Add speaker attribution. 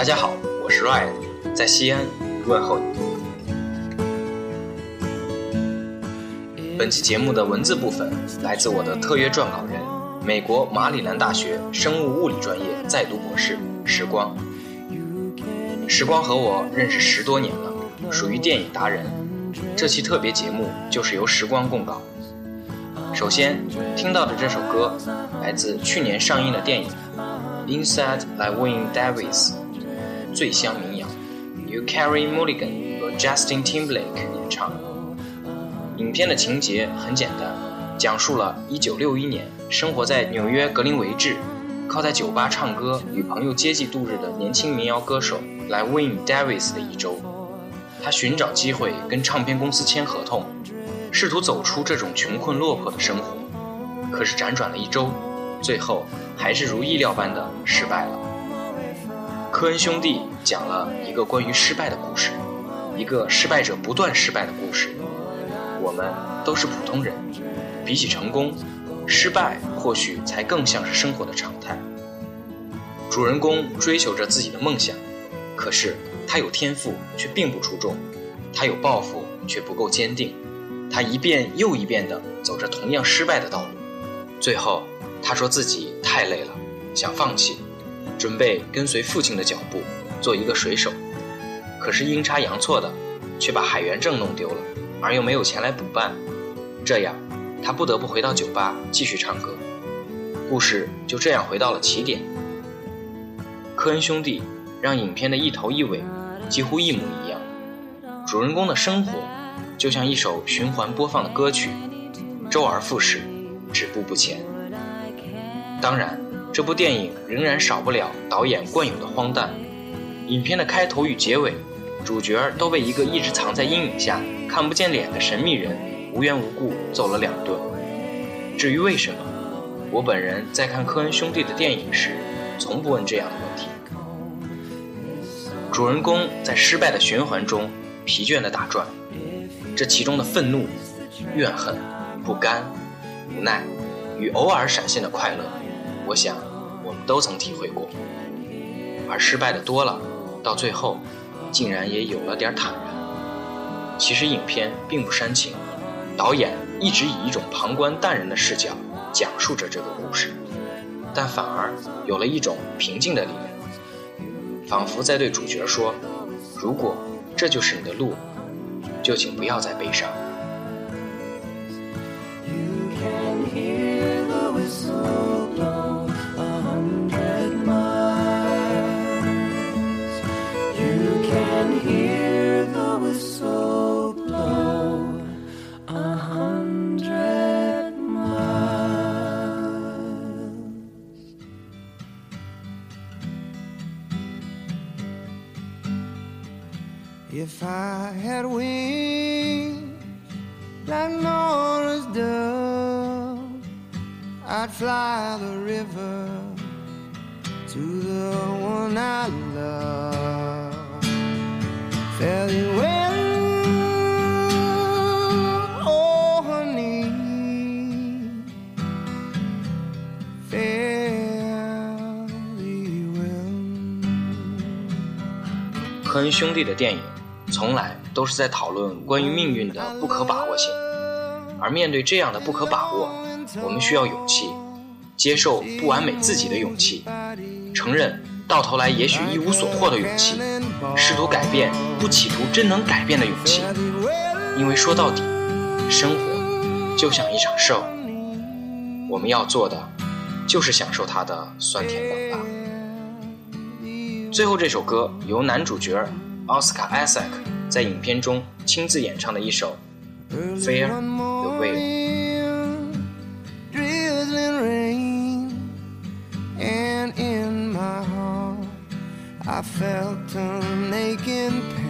Speaker 1: 大家好，我是 Ryan，在西安问候你。本期节目的文字部分来自我的特约撰稿人，美国马里兰大学生物物理专业在读博士时光。时光和我认识十多年了，属于电影达人。这期特别节目就是由时光供稿。首先听到的这首歌来自去年上映的电影《Inside Llewyn Davis》，醉乡民谣，由 Carrie Mulligan 和 Justin Timberlake 演唱。影片的情节很简单，讲述了1961年生活在纽约格林维治，靠在酒吧唱歌与朋友接济度日的年轻民谣歌手来 w i n Davis 的一周。他寻找机会跟唱片公司签合同。试图走出这种穷困落魄的生活，可是辗转了一周，最后还是如意料般的失败了。科恩兄弟讲了一个关于失败的故事，一个失败者不断失败的故事。我们都是普通人，比起成功，失败或许才更像是生活的常态。主人公追求着自己的梦想，可是他有天赋却并不出众，他有抱负却不够坚定。他一遍又一遍地走着同样失败的道路，最后他说自己太累了，想放弃，准备跟随父亲的脚步做一个水手。可是阴差阳错的，却把海员证弄丢了，而又没有钱来补办。这样，他不得不回到酒吧继续唱歌。故事就这样回到了起点。科恩兄弟让影片的一头一尾几乎一模一样，主人公的生活。就像一首循环播放的歌曲，周而复始，止步不前。当然，这部电影仍然少不了导演惯有的荒诞。影片的开头与结尾，主角都被一个一直藏在阴影下、看不见脸的神秘人无缘无故揍了两顿。至于为什么，我本人在看科恩兄弟的电影时，从不问这样的问题。主人公在失败的循环中疲倦地打转。这其中的愤怒、怨恨、不甘、无奈与偶尔闪现的快乐，我想我们都曾体会过。而失败的多了，到最后，竟然也有了点坦然。其实影片并不煽情，导演一直以一种旁观淡然的视角讲述着这个故事，但反而有了一种平静的力量，仿佛在对主角说：“如果这就是你的路。”就请不要再悲伤。If I had wings like Nora's dove, I'd fly the river to the one I love. Fairly well, oh honey, fairly well. 科恩兄弟的电影从来都是在讨论关于命运的不可把握性，而面对这样的不可把握，我们需要勇气，接受不完美自己的勇气，承认到头来也许一无所获的勇气，试图改变不企图真能改变的勇气。因为说到底，生活就像一场 show，我们要做的就是享受它的酸甜苦辣。最后这首歌由男主角。奥斯卡·艾萨克在影片中亲自演唱的一首《Fair the Way》。I felt an aching